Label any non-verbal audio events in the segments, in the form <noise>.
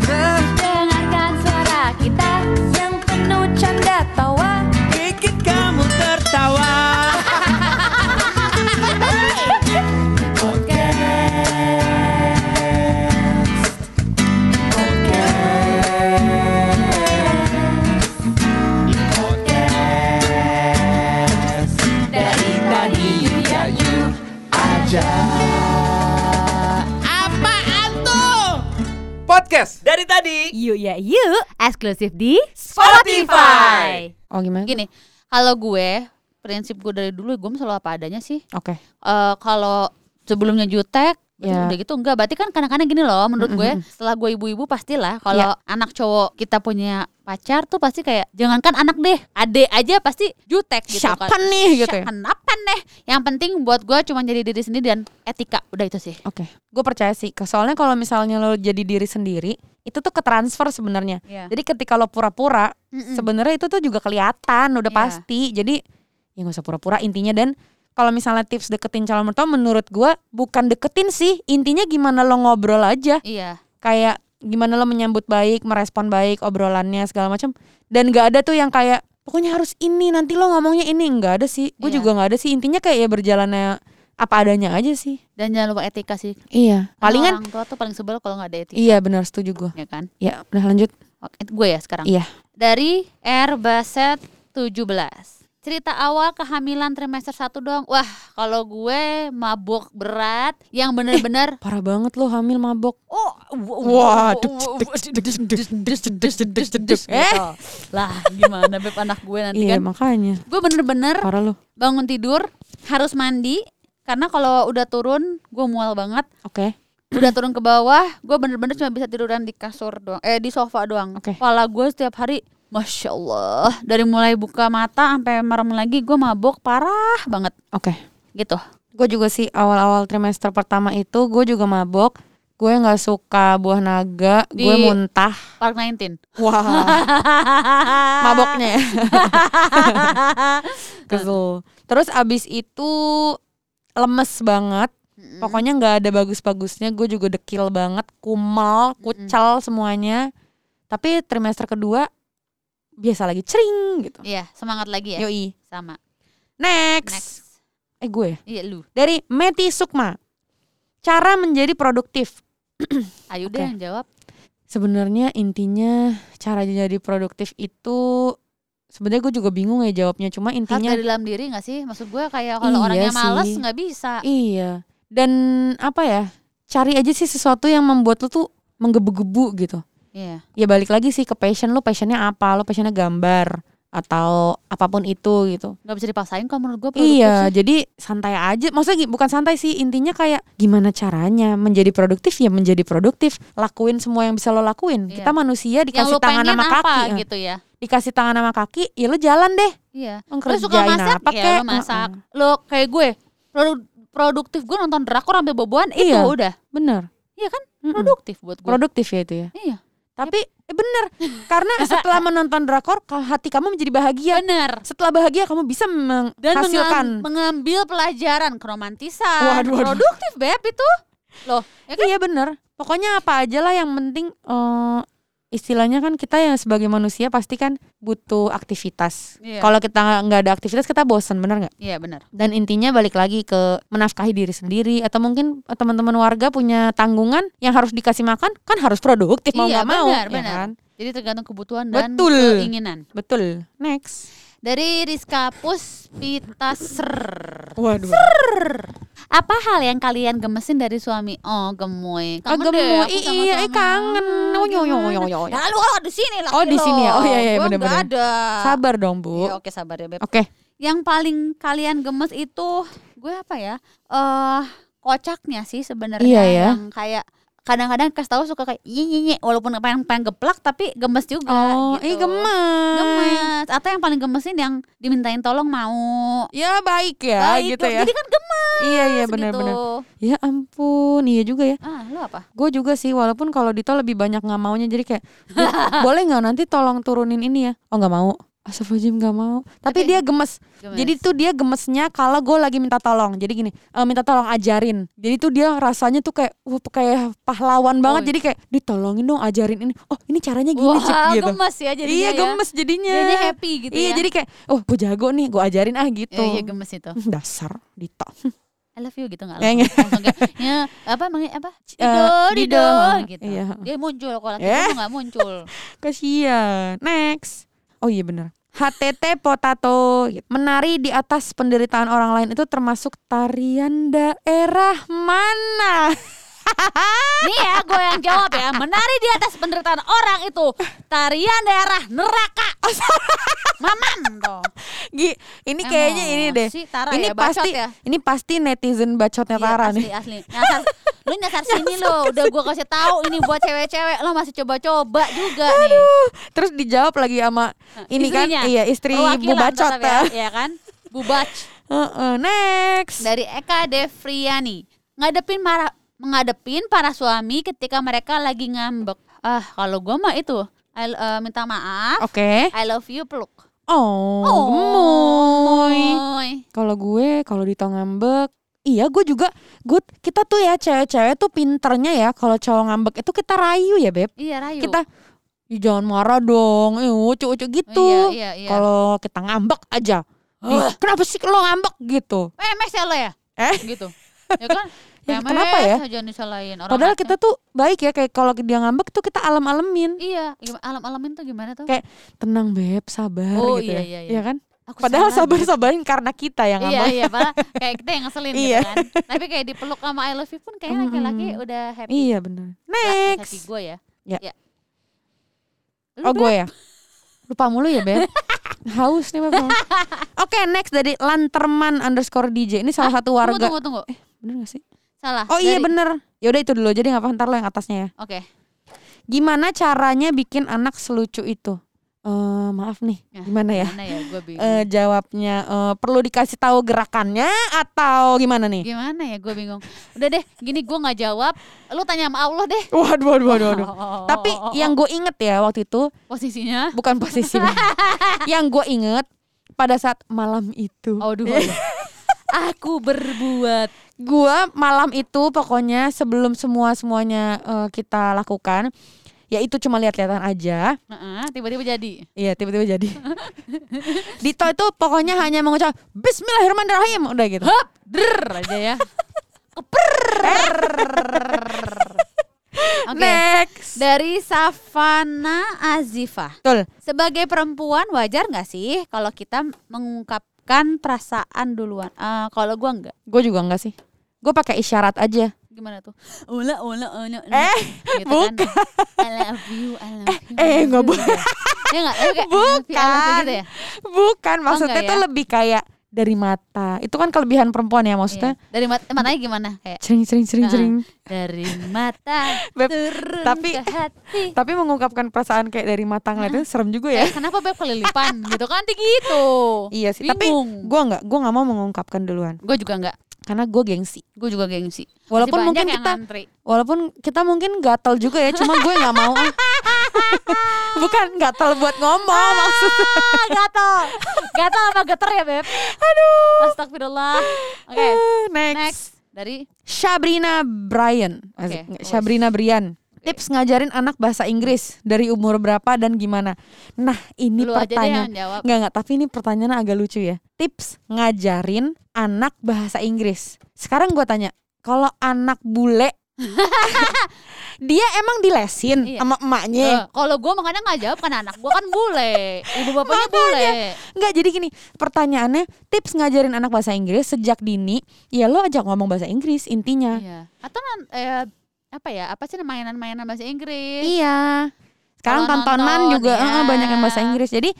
sana. Dengarkan suara kita yang penuh canda tawa. Bikin kamu tertawa. Dari Podcast dari tadi Yuk ya yuk Eksklusif di Spotify. Oh gimana? Gini Kalau gue Prinsip gue dari dulu Gue selalu apa adanya sih Oke. Eh, Kalau sebelumnya jutek Ya. Udah gitu enggak Berarti kan kadang-kadang gini loh Menurut gue Setelah gue ibu-ibu pastilah Kalau anak cowok kita punya pacar tuh pasti kayak Jangankan anak deh Ade aja pasti jutek gitu Siapa kan nih gitu ya? Kenapa nih Yang penting buat gue cuma jadi diri sendiri dan etika Udah itu sih Oke. Gue percaya sih. Soalnya kalau misalnya lo jadi diri sendiri, itu tuh ketransfer sebenarnya. Iya. Jadi ketika lo pura-pura, Mm-mm. sebenarnya itu tuh juga kelihatan, udah Iya. pasti. Jadi ya nggak usah pura-pura intinya dan kalau misalnya tips deketin calon mertua menurut gua bukan deketin sih intinya gimana lo ngobrol aja Iya kayak gimana lo menyambut baik merespon baik obrolannya segala macam dan nggak ada tuh yang kayak pokoknya harus ini nanti lo ngomongnya ini nggak ada sih. Gue Iya. juga nggak ada sih. Intinya kayak ya berjalannya apa adanya aja sih. Dan jangan lupa etika sih. Iya. Palingan Orang tua tuh paling sebel kalau nggak ada etika. Iya benar setuju gue Ya kan? Ya udah lanjut. Oke, gue ya sekarang. Iya. Dari R Baset 17. Cerita awal kehamilan trimester 1 dong. Wah, kalau gue mabuk berat yang bener-bener parah banget lo hamil mabok oh Wah, eh lah gimana beb anak gue nanti iya kan makanya gue bener-bener parah lo bangun tidur harus mandi karena kalau udah turun gue mual banget oke udah turun ke bawah gue bener-bener cuma bisa tiduran di kasur doang eh di sofa doang Oke. kepala gue setiap hari masya allah dari mulai buka mata sampai merem lagi gue mabok parah banget. Oke. Gitu. Gue juga sih awal-awal trimester pertama itu gue juga mabok. Gue nggak suka buah naga gue Di- muntah. Park 19 wah. <laughs> Maboknya. Ya <laughs> kesel. Terus abis itu lemes banget. Pokoknya nggak ada bagus-bagusnya gue juga dekil banget kumal kucal semuanya. Tapi trimester kedua biasa lagi cering gitu. Iya semangat lagi ya. Yoi. Sama. Next, next. Eh gue. Ya? iya lu. Dari Meti Sukma. Cara menjadi produktif. <clears throat> Ayo deh Oke. yang jawab. Sebenarnya intinya cara jadi produktif itu sebenarnya gue juga bingung ya jawabnya. Cuma harus intinya dari dalam diri gak sih? Maksud gue kayak kalau Iya orangnya males sih. nggak bisa. Iya. Dan apa ya? Cari aja sih sesuatu yang membuat lu tuh menggebu-gebu gitu iya ya balik lagi sih ke passion lu passionnya apa lu passionnya gambar atau apa pun itu gitu nggak bisa dipaksain kalau menurut gue produktif Iya, sih. jadi santai aja. Maksudnya bukan santai sih, intinya kayak gimana caranya menjadi produktif ya menjadi produktif. Lakuin semua yang bisa lo lakuin. Iya. Kita manusia dikasih tangan sama apa kaki. eh. gitu ya Dikasih tangan sama kaki, ya lo jalan deh. iya Lo suka masak apa ya lu masak lo kayak gue produ- produktif gue nonton drakor sampai boboan itu Iya. udah Bener. Iya kan? Produktif buat gue Produktif ya itu ya. iya Tapi eh bener, karena setelah <laughs> menonton drakor, hati kamu menjadi bahagia. bener Setelah bahagia kamu bisa dan menghasilkan. mengam- mengambil pelajaran keromantisan Waduh, waduh. produktif beb itu loh ya kan Iya bener. Pokoknya apa aja lah yang penting eh, istilahnya kan kita yang sebagai manusia pasti kan butuh aktivitas. Iya. Kalau kita nggak- ada aktivitas kita bosan bener nggak? iya bener Dan intinya balik lagi ke menafkahi diri sendiri atau mungkin teman-teman warga punya tanggungan yang harus dikasih makan kan harus produktif mau Iya, nggak mau. benar, ya benar. kan? jadi tergantung kebutuhan dan Betul. keinginan Betul. Next. Dari Rizka Puspitasr Waduh. apa hal yang kalian gemesin dari suami oh gemoy Ah, kangen deh gemoy. aku sama Iya, eh, suami. kangen. Oh, yo, yo, yo, yo. Ya lu oh, di sini lah Oh, di sini ya? Oh, iya, iya, bener. ada Sabar dong, Bu. Iya, oke sabar ya beb Oke. yang paling kalian gemes itu gue apa ya eh kocaknya sih sebenarnya Iya, ya. yang kayak kadang-kadang kasih tahu suka kayak iya walaupun pengen pengen geplak tapi gemes juga Oh, gitu. ih gemes. gemes atau yang paling gemesin yang dimintain tolong mau Ya baik ya Baik, gitu ya. jadi kan gemes Iya iya gitu. benar-benar. Ya ampun, iya juga ya. ah lu apa Gue juga sih, walaupun kalau Dito lebih banyak nggak maunya, jadi kayak "Bu, boleh nggak nanti tolong turunin ini ya? Oh nggak mau. Astagfirullahaladzim gak mau. Tapi Tapi- dia gemes. Gemes. Jadi tuh dia gemesnya kalau gue lagi minta tolong. Jadi gini, eh, minta tolong ajarin. Jadi tuh dia rasanya tuh kayak, wah kayak pahlawan banget. Oh. Jadi kayak ditolongin dong ajarin ini. Oh ini caranya gini Wah, Cik, gitu. gemes ya jadinya iya ya. gemes jadinya. Jadinya happy gitu iya ya. jadi kayak, oh gue jago nih, gue ajarin ah gitu. Iya, iya gemes itu. Hmm, Dasar Dito. <laughs> I love you gitu nggak Eh, langsung, langsung kayak ya apa emang apa <laughs> Eh, Dido Dido. Dido gitu Iya. dia muncul kalau laki Eh. itu nggak muncul <laughs> Kasian. Next. Oh iya bener. HTT potato menari di atas penderitaan orang lain itu termasuk tarian daerah mana? <laughs> nih ya gue yang jawab ya menari di atas penderitaan orang itu tarian daerah neraka <laughs> mamam tuh Gi, ini kayaknya ini deh. Tara ini ya, pasti ya. ini pasti netizen bacotnya Iya, Tara asli, nih. asli. Nyasar, lu nyasar sini lo, udah gua kasih tahu ini buat cewek-cewek, lo masih coba-coba juga nih. Terus dijawab lagi sama ini Istrinya. kan iya istri Bu Bacot ya. ya, kan? Bu Bac Heeh, next. dari Eka Devriani. Ngadepin para mengadepin para suami ketika mereka lagi ngambek. Ah, kalau gua mah itu I, eh, minta maaf. Oke. I love you peluk. Oh, gemoy. Kalau gue kalau di ngambek Iya gue juga gue kita tuh ya cewek-cewek tuh pinternya ya kalau cowok ngambek itu kita rayu ya beb Iya, Rayu. kita "Ih, jangan marah dong eh ucu-ucu gitu Iya, iya, iya. kalau kita ngambek aja "Ih, kenapa sih lo ngambek gitu PMS ya lo ya? Eh? Gitu. Ya kan? <laughs> Ya, kenapa ya? aja disalahin orang padahal kita tuh baik ya kayak kalau dia ngambek tuh kita alam-alamin Iya, alam-alamin tuh gimana tuh? Kayak, tenang beb sabar Oh, gitu iya, ya iya, iya. Iya kan Aku padahal salah, sabar gitu. sabarin karena kita yang Iya iya, padahal <laughs> kayak kita yang ngeselin Iya. gitu kan. Tapi kayak dipeluk sama I love you pun kayak laki-laki udah happy. iya benar next Hati gue ya. Ya. Lu Oh Beb? gue ya Lupa mulu ya Beb <laughs> Haus nih Beb Oke next dari Lanterman underscore DJ Ini salah satu Tunggu warga tunggu tunggu. Bener gak sih? Salah. Oh iya Dari- bener Yaudah itu dulu jadi gak apa ntar lo yang atasnya ya Oke. Gimana caranya bikin anak selucu itu? Eh maaf nih Ya, Gimana ya? Gimana ya gue bingung. Eh jawabnya eh, perlu dikasih tahu gerakannya atau gimana nih? Gimana ya gue bingung. Udah deh, gini gue nggak jawab. Lu tanya sama Allah deh. Waduh, waduh, waduh, waduh. Oh, Tapi oh, oh, yang gue inget ya waktu itu posisinya. bukan posisi <laughs> yang gue inget pada saat malam itu. Aduh. aduh. Aku berbuat. Gua malam itu pokoknya sebelum semua semuanya eh, kita lakukan, ya itu cuma lihat-lihatan aja. Heeh, tiba-tiba jadi. Iya tiba-tiba jadi. <laughs> Dito itu pokoknya hanya mengucap Bismillahirrahmanirrahim udah gitu. Hup, der aja ya. <laughs> Oke. Next. Dari Savana Azifah. Betul. Sebagai perempuan wajar nggak sih kalau kita mengungkapkan perasaan duluan? Eh, kalau gua nggak. Gue juga enggak sih. Gue pakai isyarat aja. Gimana tuh? Ula ula ula. Eh, gitu bukan. Kan? I love you, I love you. eh, I love nggak you, boleh. ya? Ya nggak? Kayak, I love you, I love you Bukan. gitu ya? Bukan, maksudnya enggak tuh ya? lebih kayak dari mata. Itu kan kelebihan perempuan ya maksudnya. Iya. Dari mat matanya gimana? Kayak Cering cering cering Nah. cering. dari mata Beb, turun tapi- ke hati. Tapi mengungkapkan perasaan kayak dari mata ngeliatnya serem juga ya. Eh, kenapa beb kelilipan gitu kan gitu? Iya sih, tapi Bingung. gue nggak, gue nggak mau mengungkapkan duluan Gue juga nggak. Karena gue gengsi. Gue juga gengsi. Walaupun Masih mungkin kita, ngantri. walaupun kita mungkin gatel juga ya, cuma gue nggak mau. <laughs> Bukan gatel buat ngomong maksudnya. Ah, gatal. Gatal apa geter ya, Beb? Aduh. Astagfirullah. Oke, next. next dari Sabrina Brian. Asik. Sabrina Brian. Tips ngajarin anak bahasa Inggris dari umur berapa dan gimana? Nah, ini lu pertanyaan. jawab. Enggak enggak, tapi ini pertanyaannya agak lucu ya. Tips ngajarin anak bahasa Inggris. Sekarang gua tanya, kalau anak bule <laughs> dia emang dilesin Iya. sama emaknya? Eh, kalau gue makanya nggak jawab kan anak gue kan bule, ibu bapaknya bule. Enggak, jadi gini, pertanyaannya tips ngajarin anak bahasa Inggris sejak dini, ya lo ajak ngomong bahasa Inggris intinya. Iya. Atau eh, apa ya? Apa sih mainan-mainan bahasa Inggris? Iya. Sekarang Kalau tontonan nonton, juga ya. banyak yang bahasa Inggris. Jadi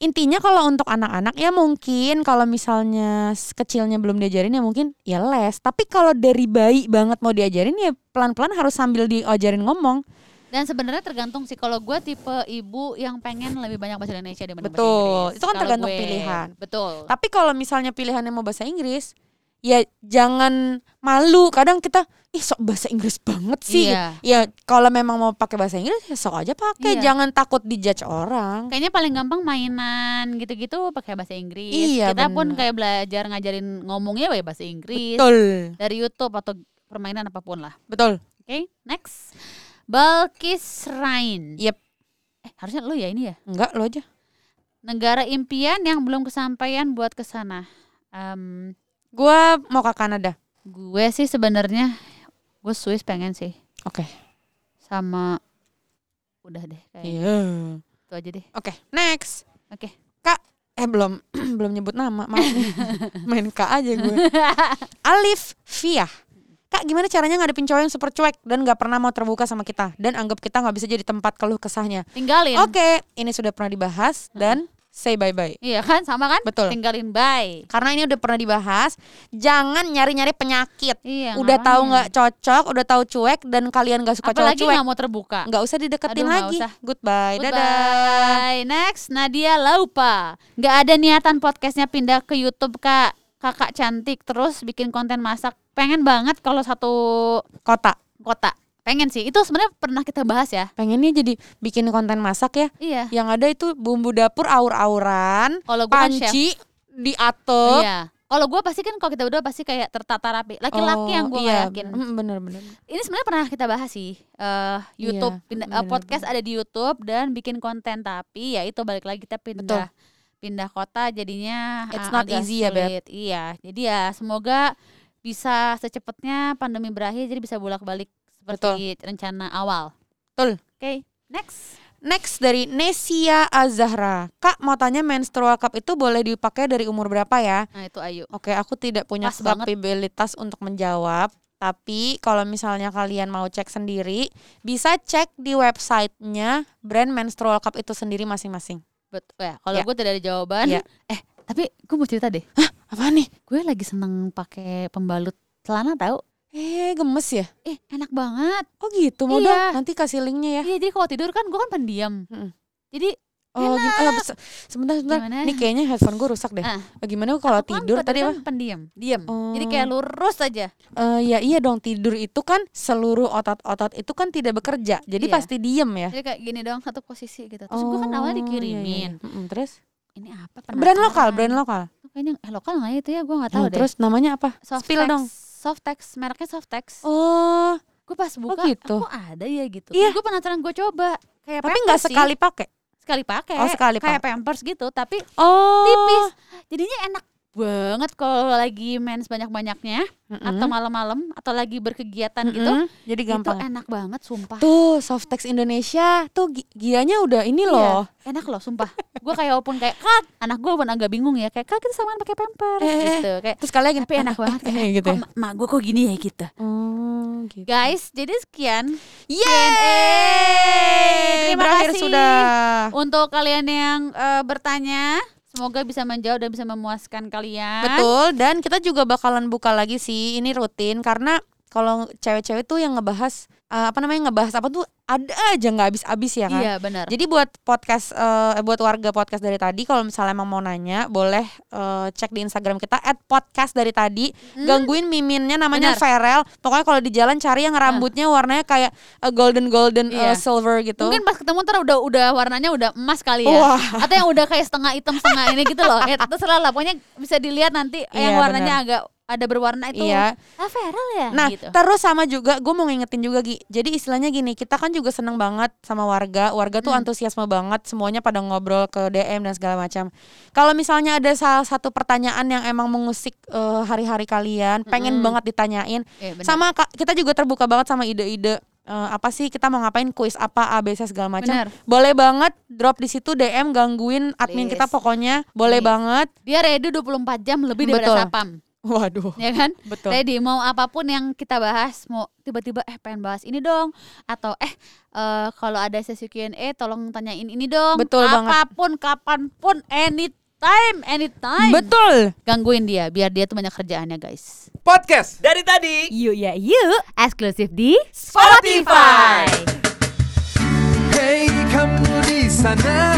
intinya kalau untuk anak-anak ya mungkin kalau misalnya kecilnya belum diajarin ya mungkin ya les. Tapi kalau dari bayi banget mau diajarin ya pelan-pelan harus sambil diajarin ngomong. Dan sebenarnya tergantung sih kalau gue tipe ibu yang pengen lebih banyak bahasa Indonesia dibanding Betul. bahasa Inggris. Itu kan Kalau tergantung gue, pilihan. Betul. Tapi kalau misalnya pilihannya mau bahasa Inggris, ya jangan malu. Kadang kita ih sok bahasa Inggris banget sih. Iya. Ya kalau memang mau pakai bahasa Inggris ya sok aja pakai. Iya. Jangan takut dijudge orang. Kayaknya paling gampang mainan gitu-gitu pakai bahasa Inggris. Iya, Kita pun bener. kayak belajar ngajarin ngomongnya pakai bahasa Inggris Betul. dari YouTube atau permainan apa pun lah. Betul. Oke, next. Balkis Rain. Yep. Eh, harusnya lu ya ini ya. Enggak lo aja. Negara impian yang belum kesampaian buat ke sana. Gua mau ke Kanada. gue sih sebenarnya gue Swiss pengen sih Oke. sama udah deh Iya. itu aja deh. Oke, next. Oke. Kak, eh belum <clears throat> belum nyebut nama, maaf. <laughs> Main Kak aja gue. Alif Fiah. Kak, gimana caranya ngadepin cowok yang super cuek dan gak pernah mau terbuka sama kita dan anggap kita nggak bisa jadi tempat keluh kesahnya? Tinggalin. Oke, ini sudah pernah dibahas dan say bye bye. Iya kan sama kan? Betul. Tinggalin bye. Karena ini udah pernah dibahas, jangan nyari-nyari penyakit. Iya. udah tahu ngapain? nggak cocok, udah tahu cuek dan kalian gak suka cowok Apalagi cuek, nggak mau terbuka. nggak usah dideketin Aduh, lagi. usah. Goodbye, dadah. Goodbye. Next, Nadia Laupa. Nggak ada niatan podcastnya pindah ke YouTube kak. Kakak cantik terus bikin konten masak. Pengen banget kalau satu Kota. kota. Pengen sih. Itu sebenarnya pernah kita bahas ya. Pengennya jadi bikin konten masak ya. Iya. Yang ada itu bumbu dapur aur-auran, kan panci diatur. Iya. Kalau gue pasti kan kalau kita berdua pasti kayak tertata rapi. Laki-laki Oh, yang gue iya, yakin. mm, Bener bener. Ini sebenarnya pernah kita bahas sih. eh YouTube Iya, pindah, eh, bener, podcast ada di YouTube dan bikin konten tapi ya itu balik lagi kita pindah pindah kota jadinya It's eh, not agak easy ya, Beb. sulit. Iya. Jadi ya semoga bisa secepatnya pandemi berakhir jadi bisa bolak-balik seperti rencana awal. Betul. Oke, next. Next dari Nesia Azahra. Kak mau tanya menstrual cup itu boleh dipakai dari umur berapa ya? Nah, itu ayu. Oke, aku tidak punya Pas banget. kapabilitas untuk menjawab. Tapi kalau misalnya kalian mau cek sendiri, bisa cek di websitenya brand menstrual cup itu sendiri masing-masing. Betul ya. Kalau Ya. gue tidak ada jawaban. Ya. <laughs> Eh, tapi gue mau cerita deh. Apa nih? Gue lagi seneng pakai pembalut celana tahu. Eh, gemes ya? Eh, enak banget. Oh gitu, mau Iya. dong. Nanti kasih linknya ya. Iya, jadi kalau tidur kan gue kan pendiam. Mm-mm. Jadi Oh, gim- eh, se- sebentar, sebentar. Gimana? Ini kayaknya headphone gue rusak deh. Ah. Bagaimana kalau aku kan tidur tadi apa? kan pendiam, diam. Jadi Oh. kayak lurus aja. Eh, ya iya dong tidur itu kan seluruh otot-otot itu kan tidak bekerja. Jadi Iya. pasti diem ya. Jadi kayak gini doang satu posisi gitu. Terus gue kan awalnya Oh, iya, iya, dikirimin. iya. Terus Ini apa? brand lokal, brand lokal. Kayaknya eh, lokal nggak ya itu ya? Gue nggak tahu Nah, deh. terus namanya apa? Softex. Spill dong. Softex, mereknya Softex. Oh, Gue pas buka, gitu. aku ada ya gitu. Iya. Gue penasaran gue coba. Kayak tapi nggak sekali pakai. sekali pakai. Oh, sekali Kayak Pampers gitu, tapi Oh, tipis. Jadinya enak banget kalau lagi mens banyak-banyaknya Mm-mm. atau malam-malam atau lagi berkegiatan gitu. Mm-mm. Jadi gampang. Itu ya. enak banget sumpah. Tuh, Softex Indonesia tuh gi- gianya udah ini Iya, loh. enak loh sumpah. gue kayak walaupun kayak kak, anak gue pun agak bingung ya kayak kak kita samaan pakai pampers Eh, eh, gitu. Kayak Terus kalian tapi enak banget kayak gitu kok ya. ma- mak gue kok gini ya gitu. Oh, gitu. Guys, jadi sekian Yeay! Terima Berakhir kasih. sudah. untuk kalian yang eh, bertanya. Semoga bisa menjawab dan bisa memuaskan kalian. Betul, dan kita juga bakalan buka lagi sih ini rutin karena kalau cewek-cewek tuh yang ngebahas eh, apa namanya ngebahas apa tuh ada aja nggak habis-habis ya kan. Iya benar. Jadi buat podcast eh, buat warga podcast dari tadi kalau misalnya emang mau nanya boleh eh, cek di Instagram kita @podcast dari tadi. Gangguin miminnya namanya Benar. Ferel. Pokoknya kalau di jalan cari yang rambutnya warnanya kayak eh, golden golden Iya. silver gitu. Mungkin pas ketemu ntar udah udah warnanya udah emas kali ya. Wah. Atau yang udah kayak setengah hitam setengah ini gitu loh. Ya terserah lah. Pokoknya bisa dilihat nanti yang Iya, warnanya agak ada berwarna itu. Iya. Ah Feral ya Nah, gitu. terus sama juga gue mau ngingetin juga Gi. Jadi istilahnya gini, kita kan juga seneng banget sama warga. Warga tuh Hmm. antusiasme banget, semuanya pada ngobrol ke DM dan segala macam. Kalau misalnya ada salah satu pertanyaan yang emang mengusik eh, hari-hari kalian, pengen Mm-mm. banget ditanyain. Iya. Sama kita juga terbuka banget sama ide-ide eh, apa sih kita mau ngapain kuis apa ABC segala macam. Boleh banget drop di situ DM gangguin admin Please. kita pokoknya. Boleh Please. banget. Dia ready 24 jam lebih Betul. daripada sapam. Waduh. Ya kan? Betul. Ready mau apa pun yang kita bahas, mau tiba-tiba eh pengen bahas ini dong atau eh eh, kalau ada sesi Q&A tolong tanyain ini dong. Betul banget. apa pun kapan pun anytime anytime. Betul. Gangguin dia biar dia tuh banyak kerjaannya, guys. Podcast dari tadi. Yuk ya yuk, eksklusif di Spotify. Hey kamu di sana,